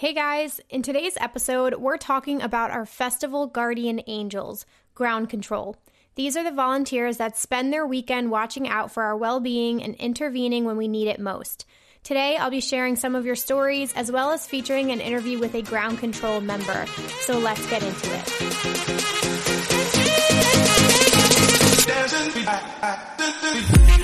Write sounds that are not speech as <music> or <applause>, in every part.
Hey guys, in today's episode, we're talking about our festival guardian angels, ground control. These are the volunteers that spend their weekend watching out for our well being and intervening when we need it most. Today, I'll be sharing some of your stories as well as featuring an interview with a ground control member. So let's get into it.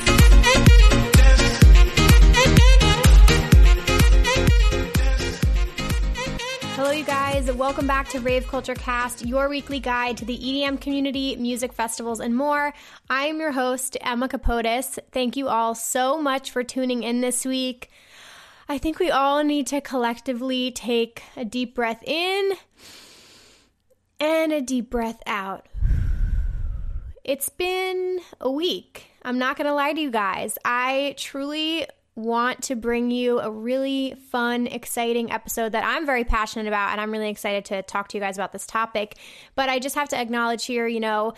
Hello, you guys. Welcome back to Rave Culture Cast, your weekly guide to the EDM community, music festivals, and more. I am your host, Emma Capotis. Thank you all so much for tuning in this week. I think we all need to collectively take a deep breath in and a deep breath out. It's been a week. I'm not going to lie to you guys. I truly want to bring you a really fun, exciting episode that I'm very passionate about, and I'm really excited to talk to you guys about this topic. But I just have to acknowledge here, you know,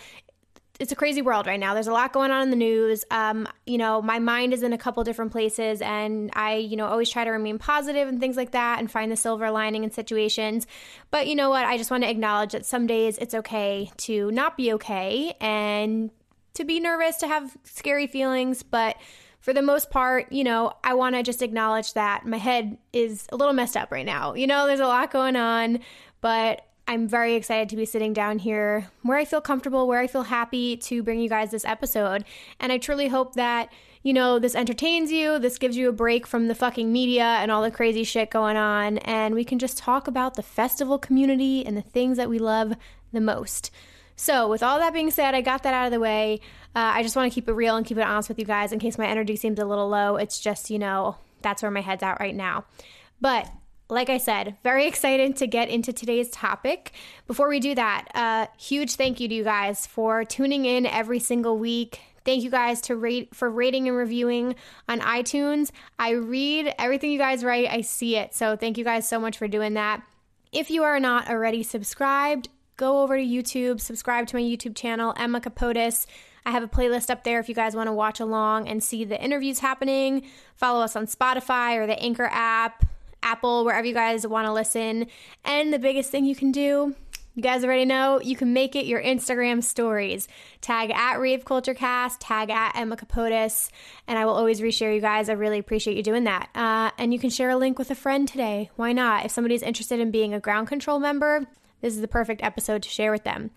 it's a crazy world right now. There's a lot going on in the news. Um, you know, my mind is in a couple different places, and I, you know, always try to remain positive and things like that, and find the silver lining in situations. But you know what? I just want to acknowledge that some days it's okay to not be okay and to be nervous, to have scary feelings, but for the most part, you know, I want to just acknowledge that my head is a little messed up right now. You know, there's a lot going on, but I'm very excited to be sitting down here where I feel comfortable, where I feel happy to bring you guys this episode. And I truly hope that, you know, this entertains you, this gives you a break from the fucking media and all the crazy shit going on, and we can just talk about the festival community and the things that we love the most. So, with all that being said, I got that out of the way. Uh, I just want to keep it real and keep it honest with you guys in case my energy seems a little low. It's just, you know, that's where my head's at right now. But like I said, very <laughs> excited to get into today's topic. Before we do that, uh, huge thank you to you guys for tuning in every single week. Thank you guys to rate for rating and reviewing on iTunes. I read everything you guys write. I see it. So thank you guys so much for doing that. If you are not already subscribed, go over to YouTube, subscribe to my YouTube channel, Emma Capotis. I have a playlist up there if you guys want to watch along and see the interviews happening. Follow us on Spotify or the Anchor app, Apple, wherever you guys want to listen. And the biggest thing you can do, you guys already know, you can make it your Instagram stories. Tag at Rave Culture Cast, tag at Emma Capotis, and I will always reshare you guys. I really appreciate you doing that. Uh, and you can share a link with a friend today. Why not? If somebody's interested in being a ground control member, this is the perfect episode to share with them.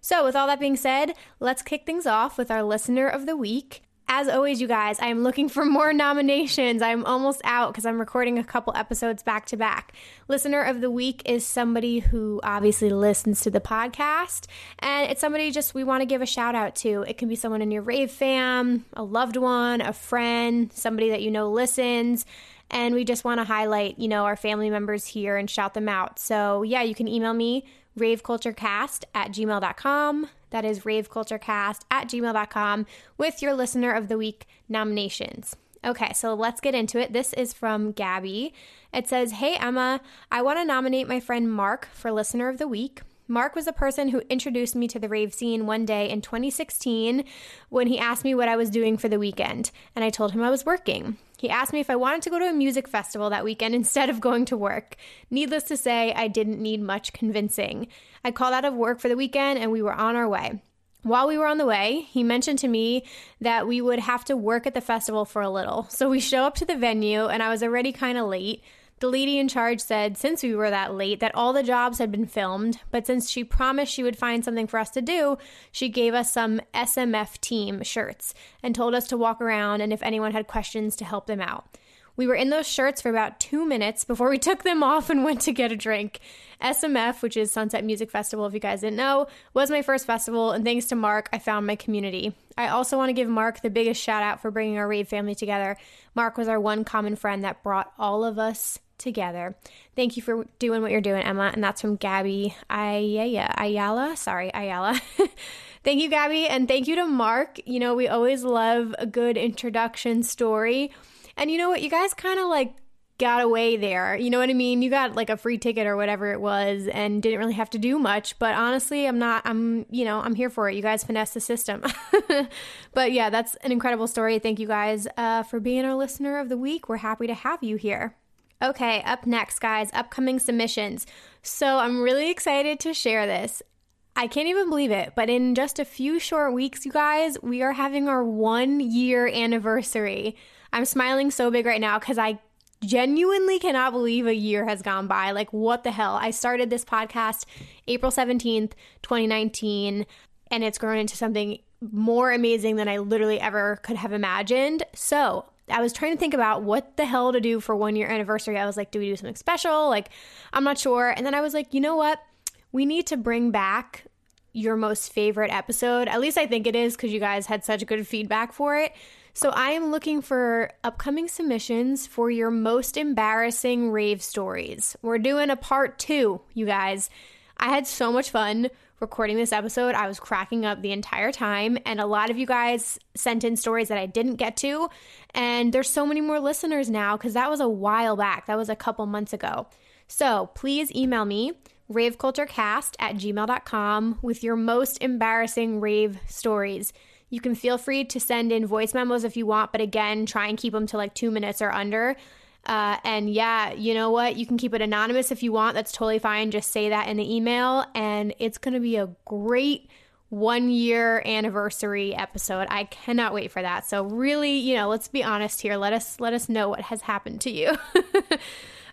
So, with all that being said, let's kick things off with our listener of the week. As always, you guys, I'm looking for more <laughs> nominations. I'm almost out because I'm recording a couple episodes back to back. Listener of the week is somebody who obviously listens to the podcast, and it's somebody just we want to give a shout out to. It can be someone in your rave fam, a loved one, a friend, somebody that you know listens and we just want to highlight, you know, our family members here and shout them out. So, yeah, you can email me, raveculturecast at gmail.com. That is raveculturecast at gmail.com with your listener of the week nominations. Okay, so let's get into it. This is from Gabby. It says, Hey Emma, I want to nominate my friend Mark for listener of the week. Mark was the person who introduced me to the rave scene one day in 2016 when he asked me what I was doing for the weekend, and I told him I was working. He asked me if I wanted to go to a music festival that weekend <laughs> instead of going to work. Needless to say, I didn't need much convincing. I called out of work for the weekend and we were on our way. While we were on the way, he mentioned to me that we would have to work at the festival for a little. So we show up to the venue and I was already kind of late. The lady in charge said, since we were that late, that all the jobs had been filmed, but since she promised she would find something for us to do, she gave us some SMF team shirts and told us to walk around and if anyone had questions to help them out. We were in those shirts for about two minutes before we <laughs> took them off and went to get a drink. SMF, which is Sunset Music Festival, if you guys didn't know, was my first festival, and thanks to Mark, I found my community. I also want to give Mark the biggest shout out for bringing our rave family together. Mark was our one common friend that brought all of us together. Thank you for doing what you're doing, Emma. And that's from Gabby Ayala. Ayala. Sorry, Ayala. <laughs> thank you, Gabby. And thank you to Mark. You know, we always love a good introduction story. And you know what? You guys kind of like got away there. You know what I mean? You got like a free ticket or whatever it was and didn't really have to do much. But honestly, I'm not, I'm, you know, I'm here for it. You guys finesse the system. <laughs> but yeah, that's an incredible story. Thank you guys uh, for being our listener of the week. We're happy to have you here. Okay, up next, guys, upcoming submissions. So I'm really excited to share this. I can't even believe it, but in just a few short weeks, you guys, we are having our one year anniversary. I'm smiling so big right now because I genuinely cannot believe a year has gone by. Like, what the hell? I started this podcast April 17th, 2019, and it's grown into something more amazing than I literally ever could have imagined. So, I was trying to think about what the hell to do for one year anniversary. I was like, do we do something special? Like, I'm not sure. And then I was like, you know what? We need to bring back your most favorite episode. At least I think it is because you guys had such good feedback for it. So I am looking for upcoming submissions for your most embarrassing rave stories. We're doing a part two, you guys. I had so much fun recording this episode. I was cracking up the entire time, and a lot of you guys sent in stories that I didn't get to. And there's so many more listeners now because that was a while back. That was a couple months ago. So please email me, raveculturecast at gmail.com, with your most embarrassing rave stories. You can feel free to send in voice memos if you want, but again, try and keep them to like two minutes or under. Uh, and yeah, you know what? You can keep it anonymous if you want. That's totally fine. Just say that in the email, and it's going to be a great one year anniversary episode. I cannot wait for that. So really, you know, let's be honest here. Let us let us know what has happened to you. <laughs>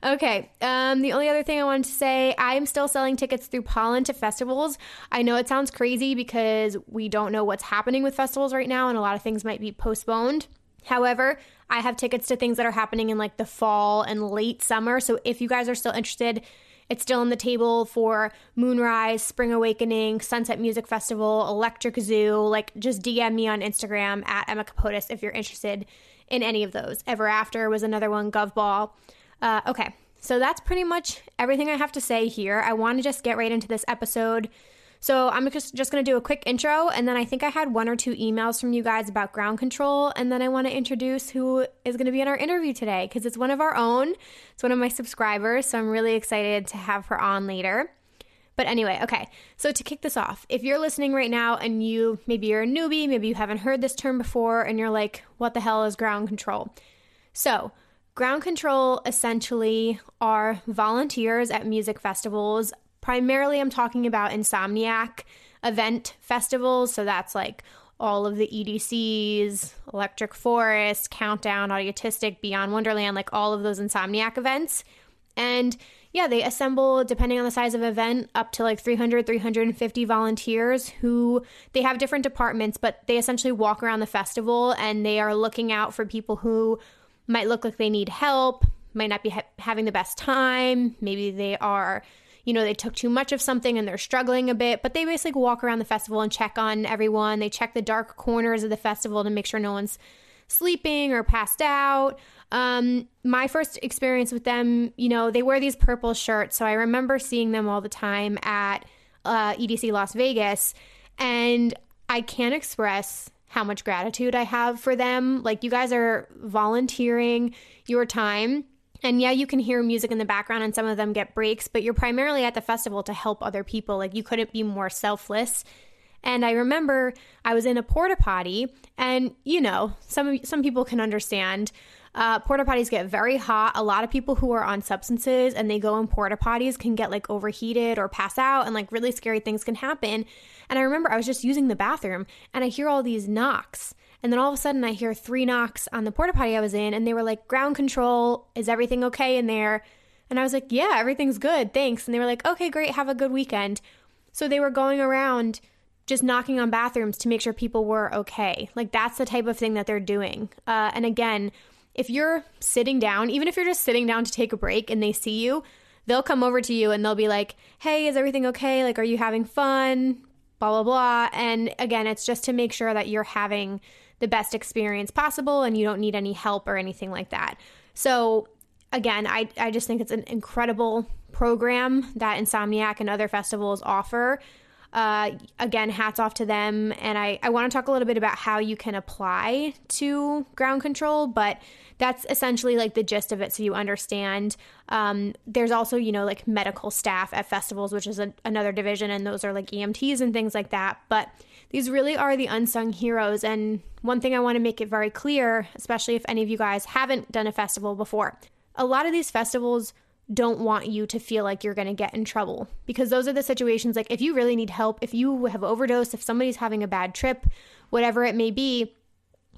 Okay. Um, the only other thing I wanted to say, I'm still selling tickets through Pollen to festivals. I know it sounds crazy because we don't know what's happening with festivals right now, and a lot of things might be postponed. However, I have tickets to things that are happening in like the fall and late summer. So if you guys are still interested, it's still on the table for Moonrise, Spring Awakening, Sunset Music Festival, Electric Zoo. Like, just DM me on Instagram at Emma Capotis if you're interested in any of those. Ever After was another one, Gov Ball. Uh, okay, so that's pretty much everything I have to say here. I want to just get right into this episode. So I'm just, just going to do a quick intro, and then I think I had one or two emails from you guys about ground control, and then I want to introduce who is going to be in our interview today because it's one of our own. It's one of my subscribers, so I'm really excited to have her on later. But anyway, okay. So to kick this off, if you're listening right now and you maybe you're a newbie, maybe you haven't heard this term before, and you're like, what the hell is ground control? So Ground control essentially are volunteers at music festivals. Primarily, I'm talking about Insomniac event festivals. So that's like all of the EDCs, Electric Forest, Countdown, Audiotistic, Beyond Wonderland, like all of those Insomniac events. And yeah, they assemble, depending on the size of event, up to like 300, 350 volunteers who they have different departments, but they essentially walk around the festival and they are looking out for people who might look like they need help, might not be ha- having the best time. Maybe they are, you know, they took too much of something and they're struggling a bit, but they basically walk around the festival and check on everyone. They check the dark corners of the festival to make sure no one's sleeping or passed out. Um, my first experience with them, you know, they wear these purple shirts. So I remember seeing them all the time at uh, EDC Las Vegas. And I can't express how much gratitude I have for them. Like, you guys are volunteering your time. And yeah, you can hear music in the background and some of them get breaks, but you're primarily at the festival to help other people. Like, you couldn't be more selfless. And I remember I was in a porta potty, and you know, some some people can understand. Uh, porta potties get very hot. A lot of people who are on substances and they go in porta potties can get like overheated or pass out, and like really scary things can happen. And I remember I was just using the bathroom and I hear all these knocks. And then all of a sudden I hear three knocks on the porta potty I was in and they were like, ground control, is everything okay in there? And I was like, yeah, everything's good, thanks. And they were like, okay, great, have a good weekend. So they were going around just knocking on bathrooms to make sure people were okay. Like that's the type of thing that they're doing. Uh, and again, if you're sitting down, even if you're just sitting down to take a break and they see you, they'll come over to you and they'll be like, hey, is everything okay? Like, are you having fun? blah, blah, blah. And again, it's just to make sure that you're having the best experience possible and you don't need any help or anything like that. So, again, I, I just think it's an incredible program that Insomniac and other festivals offer. Uh, again, hats off to them. And I, I want to talk a little bit about how you can apply to ground control, but that's essentially like the gist of it so you understand. Um, there's also, you know, like medical staff at festivals, which is a, another division, and those are like EMTs and things like that. But these really are the unsung heroes. And one thing I want to make it very clear, especially if any of you guys haven't done a festival before, a lot of these festivals don't want you to feel like you're going to get in trouble because those are the situations like if you really need help, if you have overdosed, if somebody's having a bad trip, whatever it may be,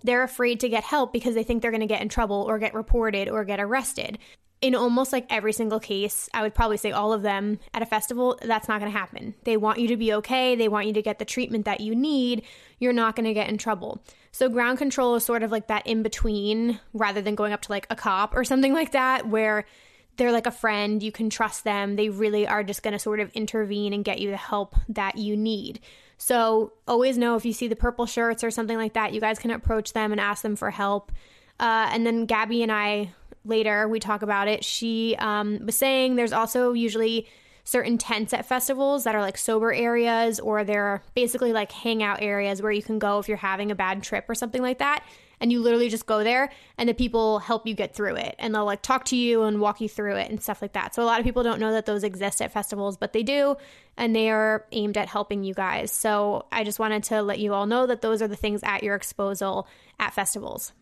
they're afraid to get help because they think they're going to get in trouble or get reported or get arrested. In almost like every single case, I would probably say all of them at a festival, that's not going to happen. They want you to be okay. They want you to get the treatment that you need. You're not going to get in trouble. So, ground control is sort of like that in between rather than going up to like a cop or something like that, where they're like a friend, you can trust them. They really are just going to sort of intervene and get you the help that you need. So always know if you see the purple shirts or something like that, you guys can approach them and ask them for help. Uh, and then Gabby and I later we talk about it. She um, was saying there's also usually certain tents at festivals that are like sober areas or they're basically like hangout areas where you can go if you're having a bad trip or something like that and you literally just go there and the people help you get through it and they'll like talk to you and walk you through it and stuff like that. So a lot of people don't know that those exist at festivals, but they do and they are aimed at helping you guys. So I just wanted to let you all know that those are the things at your disposal at festivals.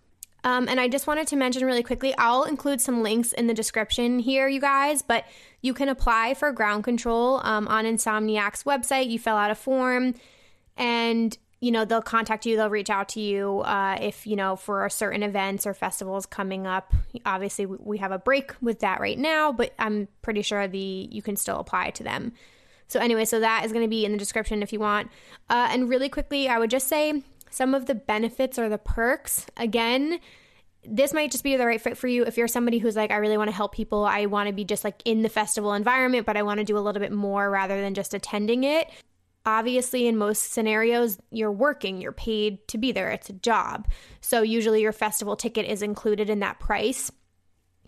Um, and I just wanted to mention really quickly, I'll include some links in the description here, you guys, but you can apply for ground control um, on Insomniac's website. You fill out a form and you know they'll contact you they'll reach out to you uh, if you know for certain events or festivals coming up. Obviously we have a break with that right now but i'm pretty sure the you can still apply to them. So anyway so that is going to be in the description if you want. Uh, and really quickly i would just say some of the benefits or the perks. Again this might just be the right fit for you. If you're somebody who's like i really want to help people. I want to be just like in the festival environment but i want to do a little bit more rather than just attending it obviously in most scenarios you're working. You're paid to be there. It's a job. So usually your festival ticket is included in that price.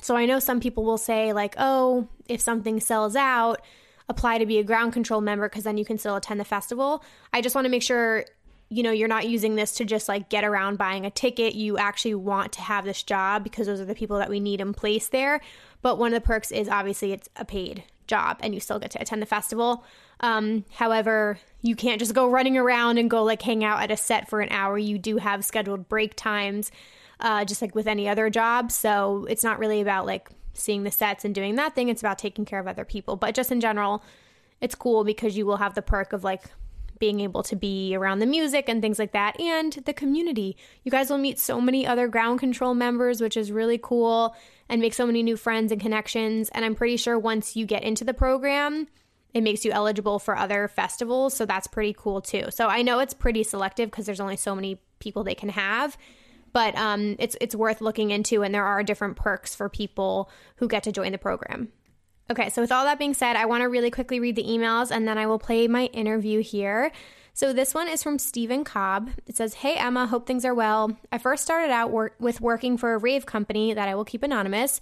So i know some people will say like oh if something sells out apply to be a ground control member because then you can still attend the festival. I just want to make sure you know you're not using this to just like get around buying a ticket you actually want to have this job because those are the people that we need in place there but one of the perks is obviously it's a paid job and you still get to attend the festival. Um, however, you can't just go running around and go like hang out at a set for an hour. You do have scheduled break times, uh, just like with any other job. So it's not really about like seeing the sets and doing that thing. It's about taking care of other people. But just in general, it's cool because you will have the perk of like being able to be around the music and things like that and the community. You guys will meet so many other ground control members, which is really cool and make so many new friends and connections. And I'm pretty sure once you get into the program, it makes you eligible for other festivals. So that's pretty cool too. So I know it's pretty selective because there's only so many people they can have. But um, it's it's worth looking into, and there are different perks for people who get to join the program. Okay, so with all that being said, I want to really quickly read the emails and then I will play my interview here. So this one is from Stephen Cobb. It says, Hey Emma, hope things are well. I first started out with working for a rave company that I will keep anonymous,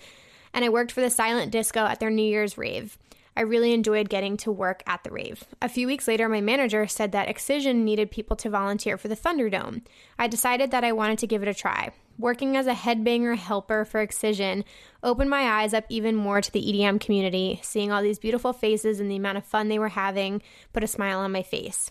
and I worked for the Silent Disco at their New Year's rave. I really enjoyed getting to work at the rave. A few weeks later, my manager said that Excision needed people to volunteer for the Thunderdome. I decided that I wanted to give it a try. Working as a headbanger helper for Excision opened my eyes up even more to the EDM community. Seeing all these beautiful faces and the amount of fun they were having put a smile on my face.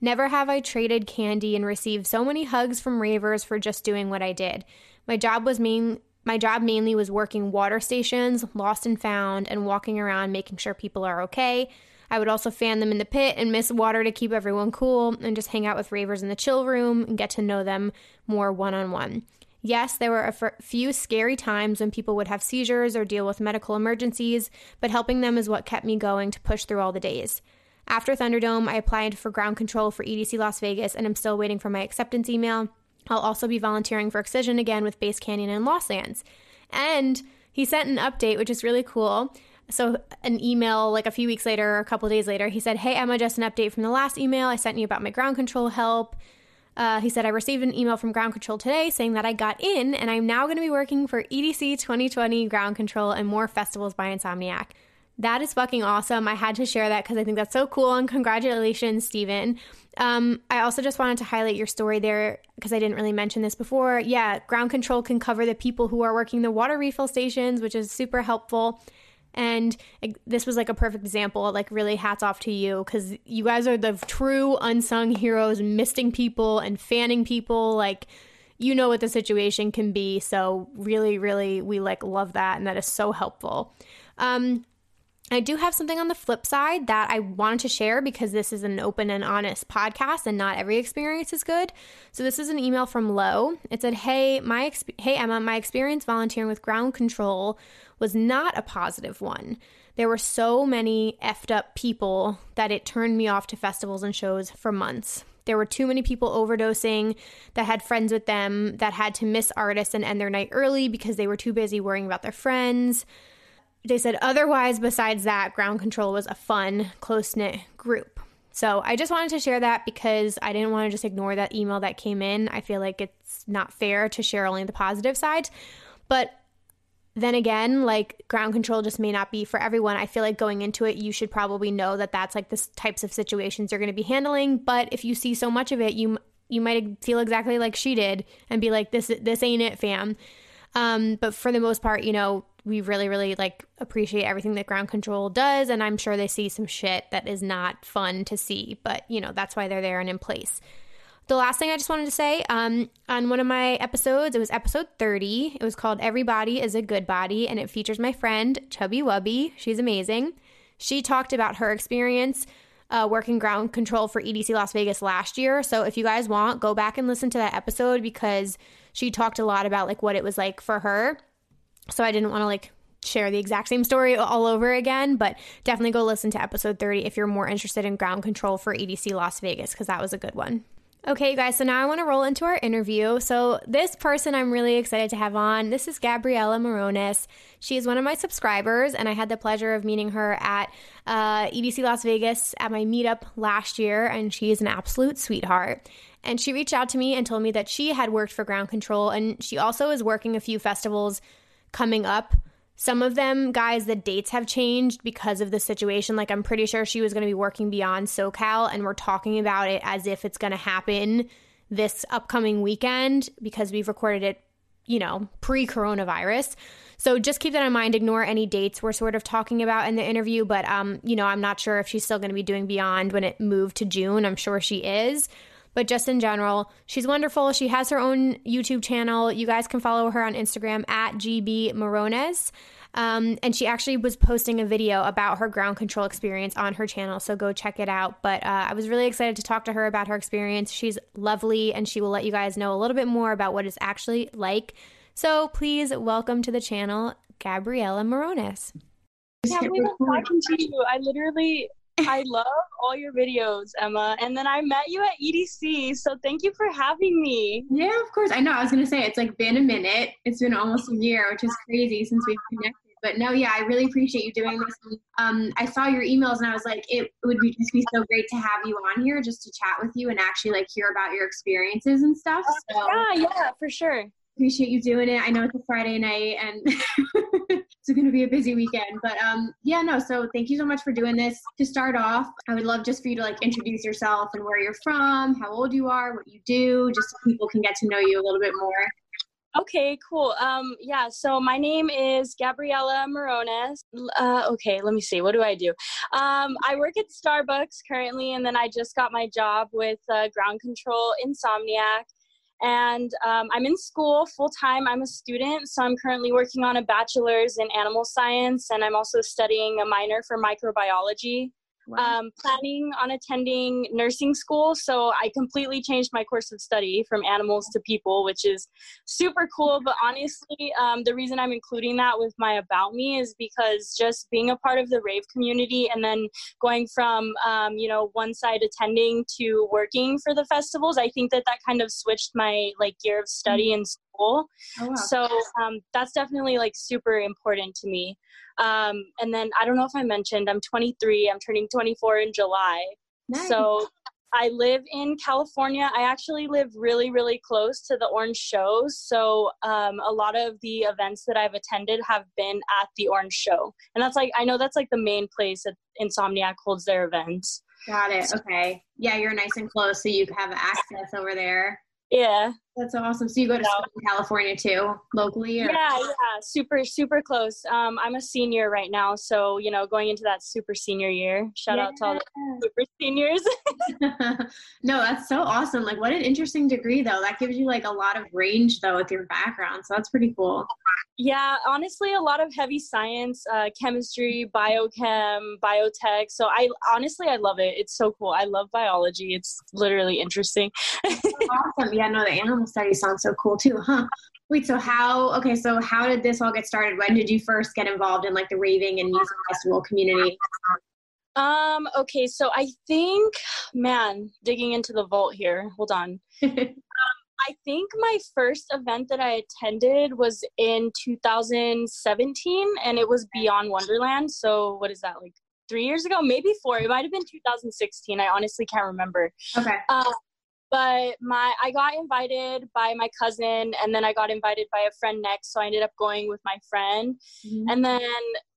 Never have I traded candy and received so many hugs from ravers for just doing what I did. My job was main my job mainly was working water stations, lost and found, and walking around making sure people are okay. I would also fan them in the pit and miss water to keep everyone cool and just hang out with ravers in the chill room and get to know them more one on one. Yes, there were a few scary times when people would have seizures or deal with medical emergencies, but helping them is what kept me going to push through all the days. After Thunderdome, I applied for ground control for EDC Las Vegas and I'm still waiting for my acceptance email. I'll also be volunteering for Excision again with Bass Canyon and Lost Lands. And he sent an update, which is really cool. So, an email like a few weeks later, or a couple days later, he said, Hey, Emma, just an update from the last email. I sent you about my ground control help. Uh, he said, I received an email from Ground Control today saying that I got in and I'm now going to be working for EDC 2020 Ground Control and more festivals by Insomniac. That is fucking awesome. I had to share that because I think that's so cool. And congratulations, Steven. Um, I also just wanted to highlight your story there because I didn't really mention this before. Yeah, ground control can cover the people who are working the water refill stations, which is super helpful. And this was like a perfect example. Like, really, hats off to you because you guys are the true unsung heroes, misting people and fanning people. Like, you know what the situation can be. So really, really, we like love that, and that is so helpful. Um, I do have something on the flip side that I wanted to share because this is an open and honest podcast and not every experience is good. So this is an email from Lo. It said, "Hey, my exp- hey Emma, my experience volunteering with ground control was not a positive one. There were so many effed up people that it turned me off to festivals and shows for months. There were too many people overdosing that had friends with them that had to miss artists and end their night early because they were too busy worrying about their friends." They said otherwise, besides that, ground control was a fun, close knit group. So I just wanted to share that because I didn't want to just ignore that email that came in. I feel like it's not fair to share only the positive side. But then again, like ground control just may not be for everyone. I feel like going into it, you should probably know that that's like the types of situations you're going to be handling. But if you see so much of it, you you might feel exactly like she did and be like, "This this ain't it, fam." Um, but for the most part, you know, we really, really like appreciate everything that ground control does. And I'm sure they see some shit that is not fun to see, but you know, that's why they're there and in place. The last thing I just wanted to say um, on one of my episodes, it was episode 30. It was called Everybody is a Good Body, and it features my friend Chubby Wubby. She's amazing. She talked about her experience uh, working ground control for EDC Las Vegas last year. So if you guys want, go back and listen to that episode because she talked a lot about like what it was like for her. So I didn't want to like share the exact same story all over again, but definitely go listen to episode 30 if you're more interested in ground control for EDC Las Vegas, because that was a good one. Okay, you guys, so now I want to roll into our interview. So, this person I'm really excited to have on, this is Gabriella Morones. She is one of my subscribers, and I had the pleasure of meeting her at uh, EDC Las Vegas at my meetup last year, and she is an absolute sweetheart. And she reached out to me and told me that she had worked for Ground Control, and she also is working a few festivals coming up. Some of them, guys, the dates have changed because of the situation. Like, I'm pretty sure she was going to be working beyond SoCal, and we're talking about it as if it's going to happen this upcoming weekend because we've recorded it, you know, pre coronavirus. So just keep that in mind. Ignore any dates we're sort of talking about in the interview. But, um, you know, I'm not sure if she's still going to be doing Beyond when it moved to June. I'm sure she is but just in general, she's wonderful. She has her own YouTube channel. You guys can follow her on Instagram at GB Morones. Um, and she actually was posting a video about her ground control experience on her channel, so go check it out. But uh, I was really excited to talk to her about her experience. She's lovely, and she will let you guys know a little bit more about what it's actually like. So please welcome to the channel, Gabriella Morones. Yeah, we talking to you. I literally I love all your videos, Emma. And then I met you at EDC, so thank you for having me. Yeah, of course. I know. I was gonna say it's like been a minute. It's been almost a year, which is crazy since we've connected. But no, yeah, I really appreciate you doing this. Um, I saw your emails and I was like, it would be just be so great to have you on here just to chat with you and actually like hear about your experiences and stuff. So. Yeah, yeah, for sure appreciate you doing it. I know it's a Friday night and <laughs> it's going to be a busy weekend, but um, yeah, no. So thank you so much for doing this. To start off, I would love just for you to like introduce yourself and where you're from, how old you are, what you do, just so people can get to know you a little bit more. Okay, cool. Um, yeah, so my name is Gabriella Morones. Uh, okay, let me see. What do I do? Um, I work at Starbucks currently, and then I just got my job with uh, Ground Control Insomniac and um, I'm in school full time. I'm a student, so I'm currently working on a bachelor's in animal science, and I'm also studying a minor for microbiology wow. um, planning on attending nursing school. So I completely changed my course of study from animals to people, which is super cool. But honestly, um, the reason I'm including that with my About Me is because just being a part of the rave community and then going from, um, you know, one side attending to working for the festivals, I think that that kind of switched my like year of study mm-hmm. and school. Oh, wow. So um, that's definitely like super important to me. Um, and then I don't know if I mentioned I'm 23. I'm turning 24 in July. Nice. So I live in California. I actually live really, really close to the Orange Shows. So um, a lot of the events that I've attended have been at the Orange Show, and that's like I know that's like the main place that Insomniac holds their events. Got it. Okay. Yeah, you're nice and close, so you have access over there. Yeah. That's awesome. So you go to school in California too, locally? Or? Yeah, yeah, super, super close. Um, I'm a senior right now, so you know, going into that super senior year. Shout yeah. out to all the super <laughs> seniors. <laughs> no, that's so awesome. Like, what an interesting degree, though. That gives you like a lot of range, though, with your background. So that's pretty cool. Yeah, honestly, a lot of heavy science, uh, chemistry, biochem, biotech. So I honestly, I love it. It's so cool. I love biology. It's literally interesting. <laughs> awesome. Yeah, no, the animal studies sound so cool too, huh? Wait, so how? Okay, so how did this all get started? When did you first get involved in like the raving and music festival community? Um. Okay, so I think, man, digging into the vault here. Hold on. um, <laughs> I think my first event that I attended was in 2017, and it was Beyond Wonderland. So what is that like? Three years ago, maybe four. It might have been 2016. I honestly can't remember. Okay. Um, but my I got invited by my cousin and then I got invited by a friend next so I ended up going with my friend. Mm-hmm. and then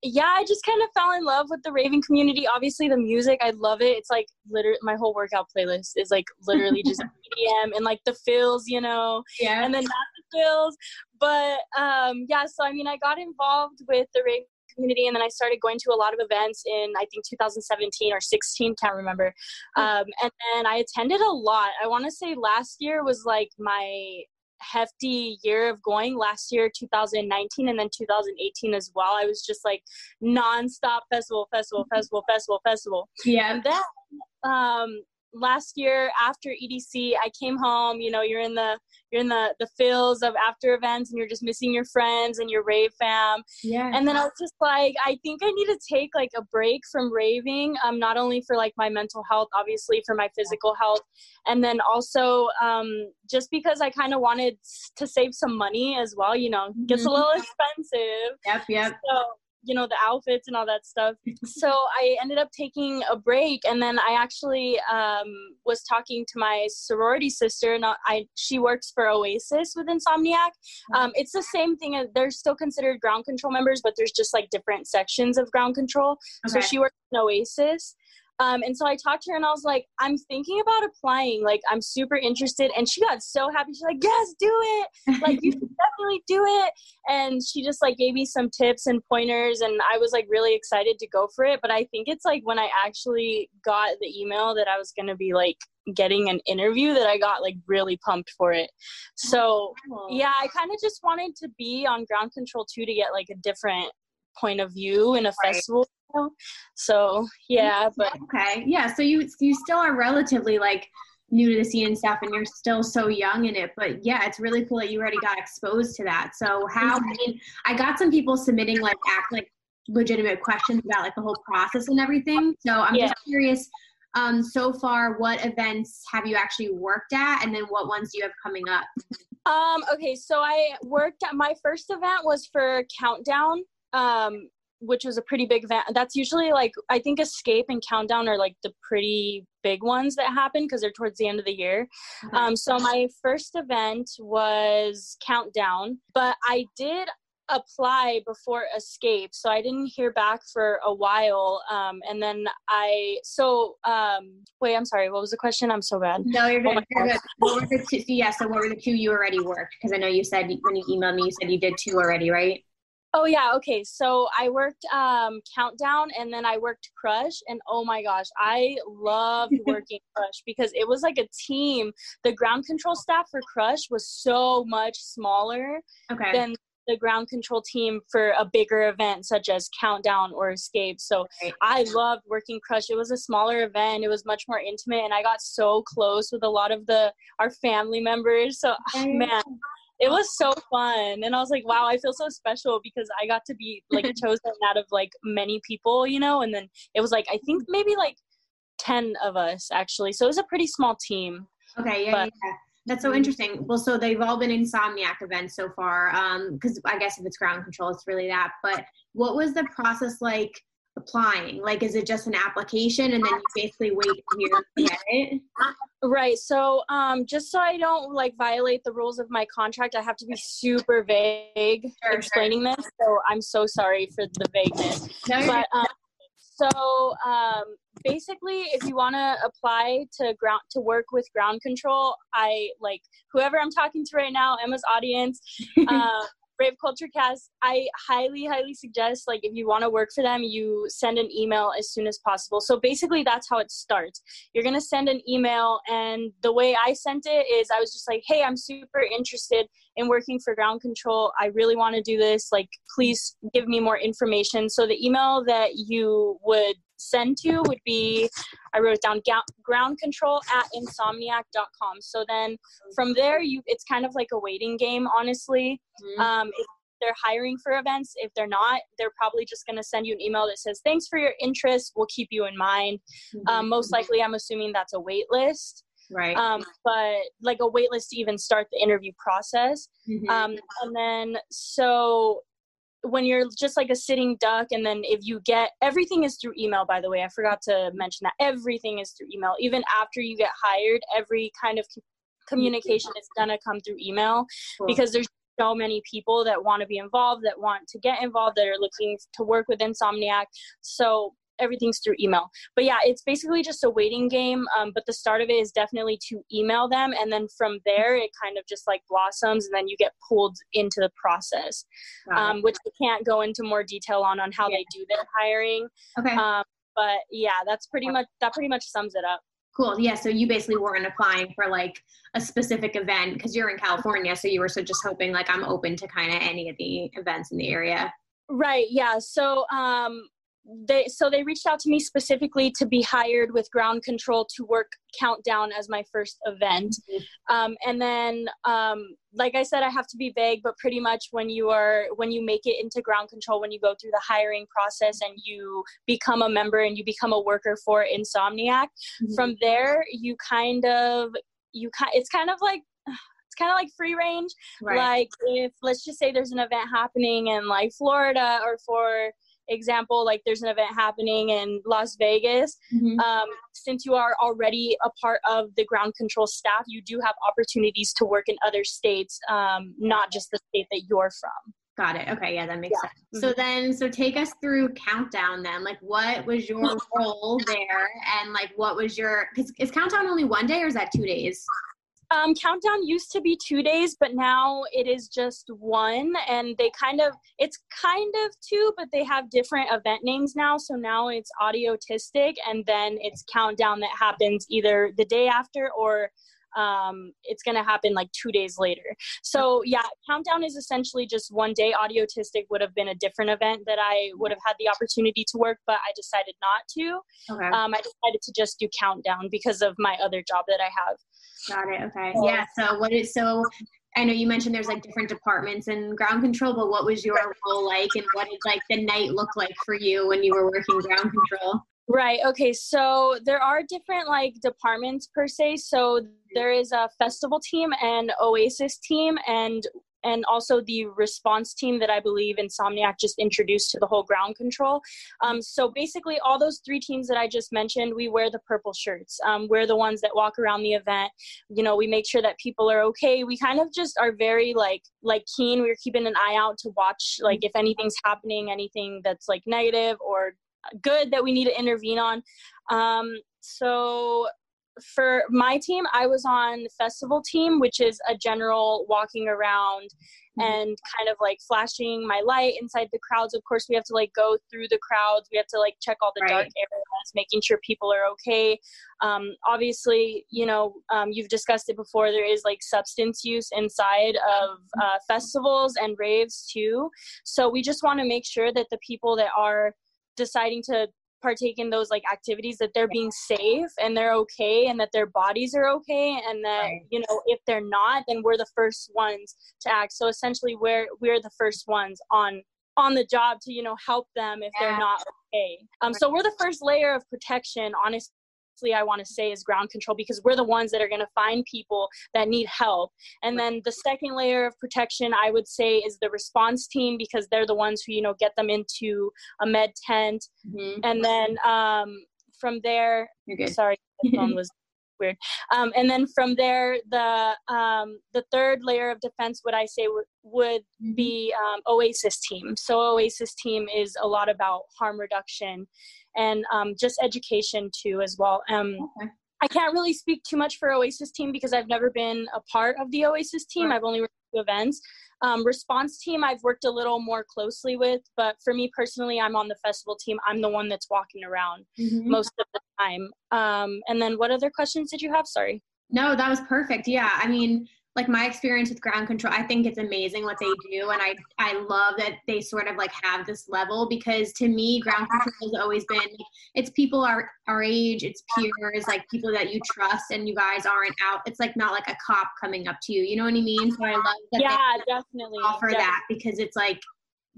yeah I just kind of fell in love with the raving community. Obviously the music I love it. It's like literally my whole workout playlist is like literally just <laughs> EDM and like the fills you know yeah. and then not the fills. But um yeah so I mean I got involved with the raving community and then i started going to a lot of events in i think 2017 or 16 can't remember. Hmm. um, and then i attended a lot. I want to say last year was like my hefty year of going last year 2019 and then 2018 as well. I was just like nonstop festival festival festival festival festival. Yeah. And then um last year after EDC, I came home. You know, you're in the you're in the the fills of after events, and you're just missing your friends and your rave fam. Yeah. And then I was just like, I think I need to take like a break from raving. Um, not only for like my mental health, obviously for my physical health, and then also um, just because I kind of wanted to save some money as well. You know, gets mm-hmm. a little expensive. Yep. Yep. So you know the outfits and all that stuff so i ended up taking a break and then i actually um, was talking to my sorority sister and i she works for oasis with insomniac um, it's the same thing they're still considered ground control members but there's just like different sections of ground control okay. so she works in oasis um, and so I talked to her and I was like, I'm thinking about applying. Like, I'm super interested. And she got so happy. She's like, Yes, do it. <laughs> Like, you should definitely do it. And she just like gave me some tips and pointers. And I was like really excited to go for it. But I think it's like when I actually got the email that I was going to be like getting an interview that I got like really pumped for it. So, oh, yeah, I kind of just wanted to be on ground control too to get like a different point of view in a right. festival so yeah, but okay, yeah. So you you still are relatively like new to the scene and stuff, and you're still so young in it. But yeah, it's really cool that you already got exposed to that. So how? I mean, I got some people submitting like act like legitimate questions about like the whole process and everything. So I'm yeah. just curious. Um, so far, what events have you actually worked at, and then what ones do you have coming up? Um, okay, so I worked at my first event was for Countdown. Um, which was a pretty big event. That's usually like I think Escape and Countdown are like the pretty big ones that happen because they're towards the end of the year. Mm-hmm. Um, so my first event was Countdown, but I did apply before escape so i didn't hear back for a while um, and then i so um, wait i'm sorry what was the question i'm so bad no you're good, oh you're good. what were the two yeah so what were the two you already worked because i know you said when you emailed me you said you did two already right Oh yeah, okay. So I worked um, Countdown and then I worked Crush and oh my gosh, I loved <laughs> working Crush because it was like a team. The ground control staff for Crush was so much smaller okay. than the ground control team for a bigger event such as Countdown or Escape. So right. I loved working Crush. It was a smaller event. It was much more intimate and I got so close with a lot of the our family members. So <laughs> man, it was so fun and i was like wow i feel so special because i got to be like <laughs> chosen out of like many people you know and then it was like i think maybe like 10 of us actually so it was a pretty small team okay yeah, but, yeah. That's so interesting. Well, so they've all been insomniac events so far. Um, because I guess if it's ground control, it's really that. But what was the process like applying? Like, is it just an application and then you basically wait to hear get it? Right. So, um, just so I don't like violate the rules of my contract, I have to be super vague sure, explaining sure. this. So I'm so sorry for the vagueness. No, but um, so um, basically, if you want to apply to ground to work with ground control, I like whoever I'm talking to right now, Emma's audience. <laughs> Uh, Rave Culture Cast, I highly, highly suggest like if you want to work for them, you send an email as soon as possible. So basically, that's how it starts. You're gonna send an email, and the way I sent it is I was just like, "Hey, I'm super interested in working for Ground Control. I really want to do this. Like, please give me more information." So the email that you would send to would be i wrote it down ground control at insomniac.com so then from there you it's kind of like a waiting game honestly mm-hmm. um, if they're hiring for events if they're not they're probably just going to send you an email that says thanks for your interest we'll keep you in mind mm-hmm. um, most likely i'm assuming that's a wait list right. Um, but like a wait list to even start the interview process. Mm-hmm. um, and then so when you're just like a sitting duck and then if you get everything is through email by the way i forgot to mention that. Everything is through email. Even after you get hired every kind of communication is going to come through email cool. because there's so many people that want to be involved that want to get involved that are looking to work with insomniac. So everything's through email. But yeah, it's basically just a waiting game. Um, but the start of it is definitely to email them, and then from there it kind of just like blossoms, and then you get pulled into the process, um, which we can't go into more detail on on how yeah. they do their hiring. Okay. Um, but yeah, that's pretty much that pretty much sums it up. Cool. Yeah. So you basically weren't applying for like a specific event because you're in California. So you were so just hoping like I'm open to kind of any of the events in the area. Right. Yeah. So um, they so they reached out to me specifically to be hired with ground control to work countdown as my first event mm-hmm. um, and then um, like i said i have to be vague but pretty much when you are when you make it into ground control when you go through the hiring process and you become a member and you become a worker for insomniac mm-hmm. from there you kind of you kind it's kind of like it's kind of like free range right. like if let's just say there's an event happening in like florida or for example, like there's an event happening in Las Vegas, mm-hmm. um, since you are already a part of the ground control staff, you do have opportunities to work in other states, um, not just the state that you're from. Got it. Okay, yeah, that makes yeah. sense. Mm-hmm. So then, so take us through countdown. Then, like, what was your <laughs> role there, and like, what was your? Because is countdown only one day, or is that two days? Um, countdown used to be two days, but now it is just one. And they kind of, it's kind of two, but they have different event names now. So now it's audiotistic, and then it's countdown that happens either the day after or um, it's going to happen like two days later. So yeah, countdown is essentially just one day. Audiotistic would have been a different event that I would have had the opportunity to work, but I decided not to. Okay. Um, I decided to just do countdown because of my other job that I have. Got it. Okay. Yeah. So what is so? I know you mentioned there's like different departments in ground control, but what was your role like, and what did like the night look like for you when you were working ground control? Right. Okay. So there are different like departments per se. So there is a festival team and Oasis team, and and also the response team that I believe Insomniac just introduced to the whole ground control. Um, so basically, all those three teams that I just mentioned, we wear the purple shirts. Um, we're the ones that walk around the event. You know, we make sure that people are okay. We kind of just are very like like keen. We're keeping an eye out to watch like if anything's happening, anything that's like negative or good that we need to intervene on. Um, so for my team, I was on the festival team, which is a general walking around mm-hmm. and kind of like flashing my light inside the crowds. Of course, we have to like go through the crowds. We have to like check all the right. dark areas, making sure people are okay. Um, obviously, you know, um, you've discussed it before. There is like substance use inside of mm-hmm. uh, festivals and raves too. So we just want to make sure that the people that are deciding to partake in those like activities that they're being safe and they're okay and that their bodies are okay and that right. you know if they're not then we're the first ones to act so essentially we're we're the first ones on on the job to you know help them if yeah. they're not okay um so we're the first layer of protection honestly I want to say is ground control because we're the ones that are going to find people that need help. And then the second layer of protection I would say is the response team because they're the ones who, you know, get them into a med tent. Mm-hmm. And then um, from there, sorry, the <laughs> phone was weird. Um, and then from there, the um, the third layer of defense, would I say, would, would mm-hmm. be um, Oasis team. So Oasis team is a lot about harm reduction and um, just education too as well. Um, okay. I can't really speak too much for Oasis team because I've never been a part of the Oasis team. Right. I've only worked events. Um, response team, I've worked a little more closely with, but for me personally, I'm on the festival team. I'm the one that's walking around mm-hmm. most of the time. Um, and then, what other questions did you have? Sorry. No, that was perfect. Yeah, I mean, like my experience with ground control i think it's amazing what they do and i i love that they sort of like have this level because to me ground control has always been it's people our our age it's peers like people that you trust and you guys aren't out it's like not like a cop coming up to you you know what i mean? So i love that yeah definitely offer definitely. that because it's like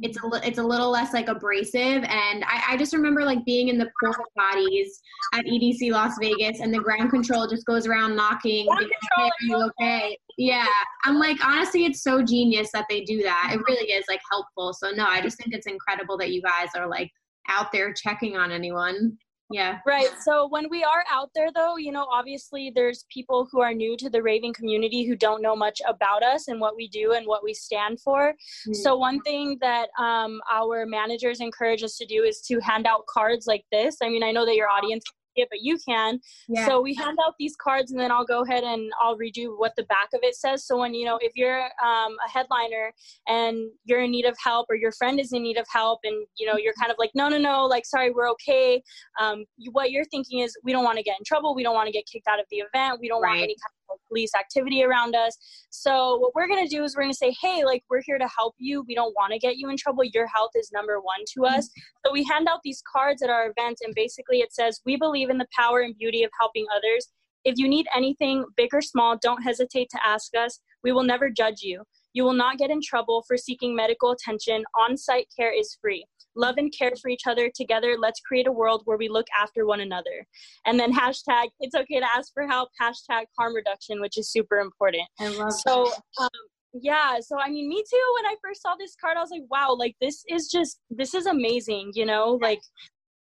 it's a, it's a little less like abrasive and I, I just remember like being in the porta potties at edc las vegas and the ground control just goes around knocking hey, are you okay? Yeah. I'm like honestly it's so genius that they do that. It really is like helpful. So no i just think it's incredible that you guys are like out there checking on anyone yeah. Right. So when we are out there, though, you know, obviously there's people who are new to the raving community who don't know much about us and what we do and what we stand for. Mm-hmm. So one thing that um, our managers encourage us to do is to hand out cards like this. I mean, I know that your audience it, but you can. Yeah. So we hand out these cards, and then I'll go ahead and I'll read you what the back of it says. So when you know, if you're um, a headliner and you're in need of help, or your friend is in need of help, and you know you're kind of like, no, no, no, like sorry, we're okay. Um, you, what you're thinking is, we don't want to get in trouble. We don't want to get kicked out of the event. We don't right. want any kind police activity around us. So what we're going to do is we're going to say, hey, like we're here to help you. We don't want to get you in trouble. Your health is number one to us. So we hand out these cards at our events, and basically it says, we believe in the power and beauty of helping others. If you need anything, big or small, don't hesitate to ask us. We will never judge you. You will not get in trouble for seeking medical attention. On site care is free love and care for each other together. Let's create a world where we look after one another. And then hashtag it's okay to ask for help, hashtag harm reduction, which is super important. I love so um, yeah so i mean me too when i first saw this card i was like wow like this is just this is amazing you know like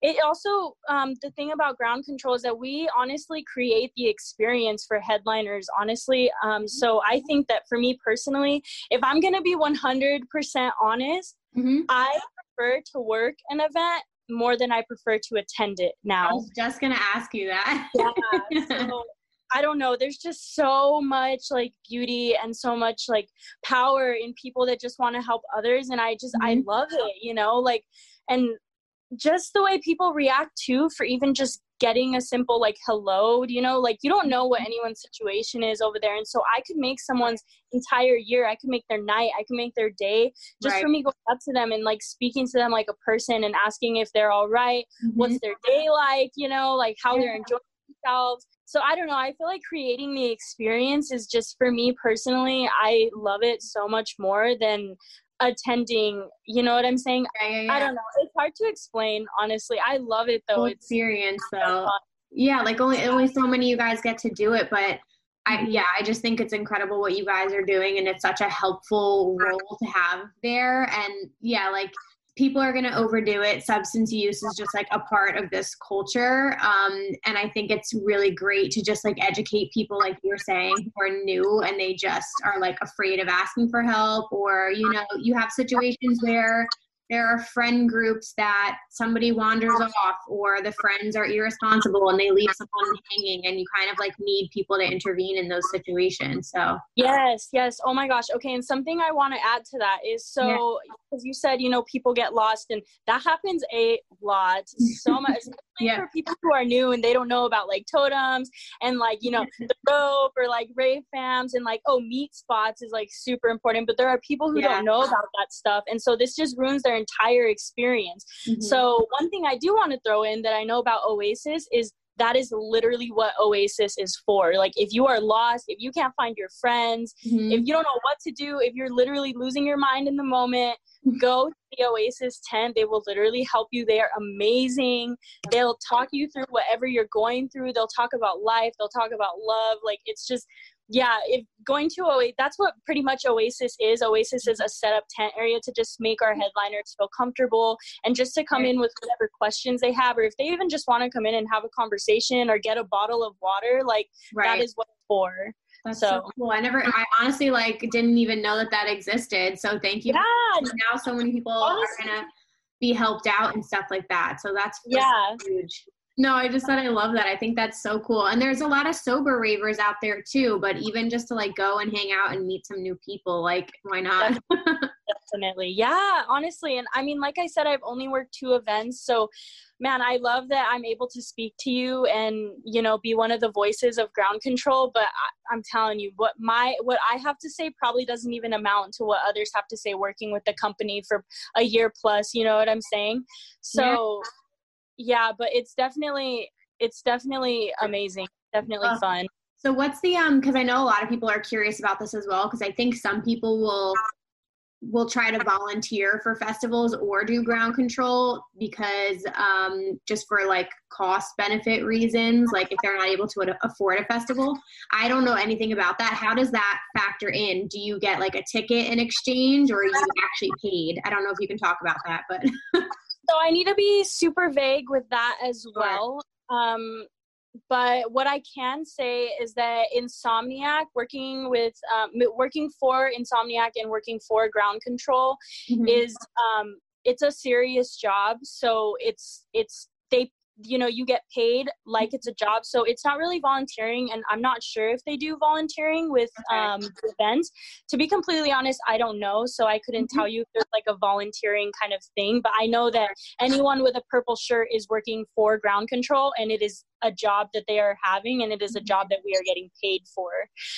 it also um, the thing about ground control is that we honestly create the experience for headliners honestly um, so i think that for me personally if i'm going to be 100% honest mm-hmm. i prefer to work an event more than I prefer to attend it now. I was just gonna ask you that. yeah. <laughs> So, I don't know. There's just so much like beauty and so much like power in people that just want to help others, and I just mm-hmm. I love it. You know, like and just the way people react to for even just getting a simple like hello you know like you don't know what anyone's situation is over there and so i could make someone's entire year i could make their night i could make their day just right. for me going up to them and like speaking to them like a person and asking if they're all right, mm-hmm. what's their day like you know like how yeah. they're enjoying themselves so i don't know i feel like creating the experience is just for me personally i love it so much more than attending you know what i'm saying? Yeah, yeah, yeah. i don't know. It's hard to explain honestly. I love it though. It's experience though. yeah like only only so many you guys get to do it but I, mm-hmm. yeah, I just think it's incredible what you guys are doing, and it's such a helpful role to have there. And yeah, like people are going to overdo it. Substance use is just like a part of this culture. Um, and I think it's really great to just like educate people, like you were saying, who are new and they just are like afraid of asking for help. Or, you know, you have situations where there are friend groups that somebody wanders off or the friends are irresponsible and they leave someone hanging and you kind of like need people to intervene in those situations so. Yes yes. Oh my gosh. Okay and something i want to add to that is so because yeah. you said you know people get lost and that happens a lot. So much <laughs> yeah. for people who are new and they don't know about like totems and like you know <laughs> the rope or like rave fams and like oh meet spots is like super important but there are people who yeah. don't know about that stuff and so this just ruins their entire experience mm-hmm. so one thing i do want to throw in that i know about oasis is that is literally what Oasis is for. Like, if you are lost, if you can't find your friends, mm-hmm. if you don't know what to do, if you're literally losing your mind in the moment, go to the Oasis tent. They will literally help you. They are amazing. They'll talk you through whatever you're going through. They'll talk about life. They'll talk about love. Like it's just, yeah, if going to Oasis, that's what pretty much Oasis is. Oasis is a set up tent area to just make our headliners feel comfortable and just to come in with whatever questions they have, or if they even just want to come in and have a conversation or get a bottle of water, like right. that is what it's for. That's so, so, cool. I never, I honestly like didn't even know that that existed. So thank you. Yeah. Now so many people honestly, are gonna be helped out and stuff like that. So that's yeah huge. No, I just said I love that. I think that's so cool. And there's a lot of sober ravers out there too, but even just to like go and hang out and meet some new people, like why not? Definitely. Yeah, honestly. And I mean, like I said, I've only worked two events. So, man, I love that I'm able to speak to you and, you know, be one of the voices of ground control. But I, am telling you, what my, what I have to say probably doesn't even amount to what others have to say working with the company for a year plus. You know what I'm saying? So, yeah yeah but it's definitely it's definitely amazing definitely uh, fun. So what's the um because i know a lot of people are curious about this as well because i think some people will will try to volunteer for festivals or do ground control because um just for like cost benefit reasons like if they're not able to afford a festival. I don't know anything about that. How does that factor in? Do you get like a ticket in exchange or are you actually paid? I don't know if you can talk about that but <laughs> So I need to be super vague with that as well. Um, but what I can say is that Insomniac, working with um, working for Insomniac and working for Ground Control, mm-hmm. is um, it's a serious job. So it's it's they you know you get paid like it's a job so it's not really volunteering and i'm not sure if they do volunteering with okay. um, events to be completely honest i don't know so i couldn't mm-hmm. tell you if there's like a volunteering kind of thing but i know that anyone with a purple shirt is working for ground control and it is a job that they are having and it is a mm-hmm. job that we are getting paid for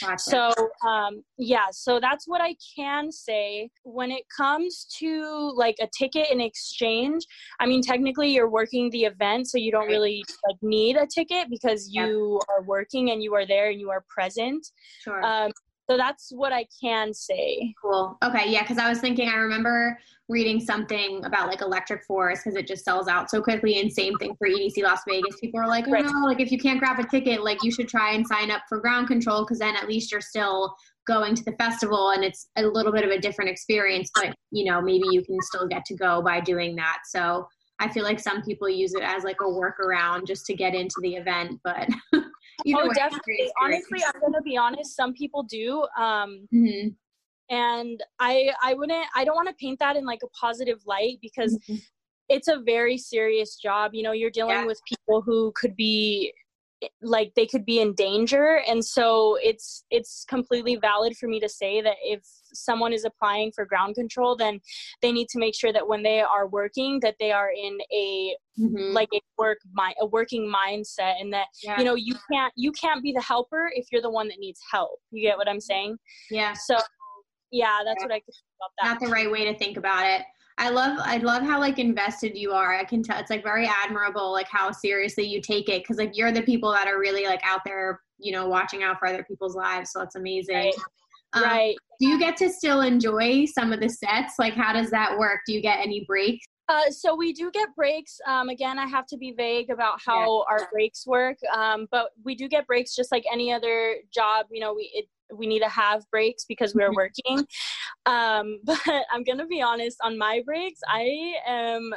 gotcha. so um, yeah so that's what i can say when it comes to like a ticket in exchange i mean technically you're working the event so you don't really like need a ticket because you are working and you are there and you are present sure. Um, so that's what I can say. Cool. Okay. Yeah. Cause I was thinking, I remember reading something about like electric forest because it just sells out so quickly. And same thing for EDC Las Vegas. People are like, oh, right. no, like if you can't grab a ticket, like you should try and sign up for ground control because then at least you're still going to the festival and it's a little bit of a different experience. But, you know, maybe you can still get to go by doing that. So I feel like some people use it as like a workaround just to get into the event. But <laughs> oh, way, definitely. Honestly, I'm gonna be honest. Some people do. Um, mm-hmm. And I, I wouldn't. I don't want to paint that in like a positive light because mm-hmm. it's a very serious job. You know, you're dealing yeah. with people who could be like they could be in danger and so it's it's completely valid for me to say that if someone is applying for ground control then they need to make sure that when they are working that they are in a mm-hmm. like a work mind a working mindset and that yeah. you know you can't you can't be the helper if you're the one that needs help you get what i'm saying yeah so yeah that's yeah. what i could about that not the right way to think about it I love I love how like invested you are. I can tell it's like very admirable like how seriously you take it because like you're the people that are really like out there, you know, watching out for other people's lives. So it's amazing. Right. Um, right. Do you get to still enjoy some of the sets? Like how does that work? Do you get any breaks? Uh, so we do get breaks. Um, again, I have to be vague about how yeah. our breaks work, um, but we do get breaks just like any other job. You know, we it, we need to have breaks because we're <laughs> working. Um, <laughs> but I'm gonna be honest. On my breaks, I am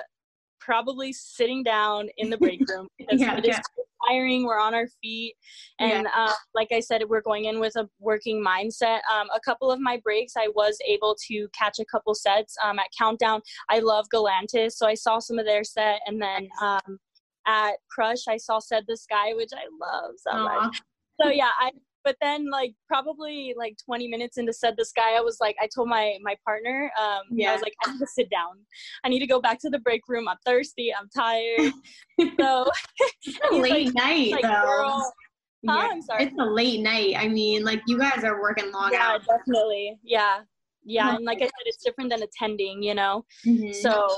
probably sitting down in the break room <laughs> because yeah, it is yeah. tiring. We're on our feet, and yeah. uh, like I said, we're going in with a working mindset. Um, a couple of my breaks, I was able to catch a couple sets um, at Countdown. I love Galantis, so I saw some of their set, and then um, at Crush, I saw Said the Sky, which I love so Aww. much. So yeah, I but then like probably like 20 minutes into Said the Sky i was like i told my my partner um yeah. i was like i need to sit down i need to go back to the break room i'm thirsty i'm tired <laughs> so <laughs> late like, night like, though? Yeah. I'm sorry. It's a late night. I mean, like you guys are working long yeah, hours. definitely. Yeah. Yeah. And like I said, it's different than attending, you know? Mm-hmm. So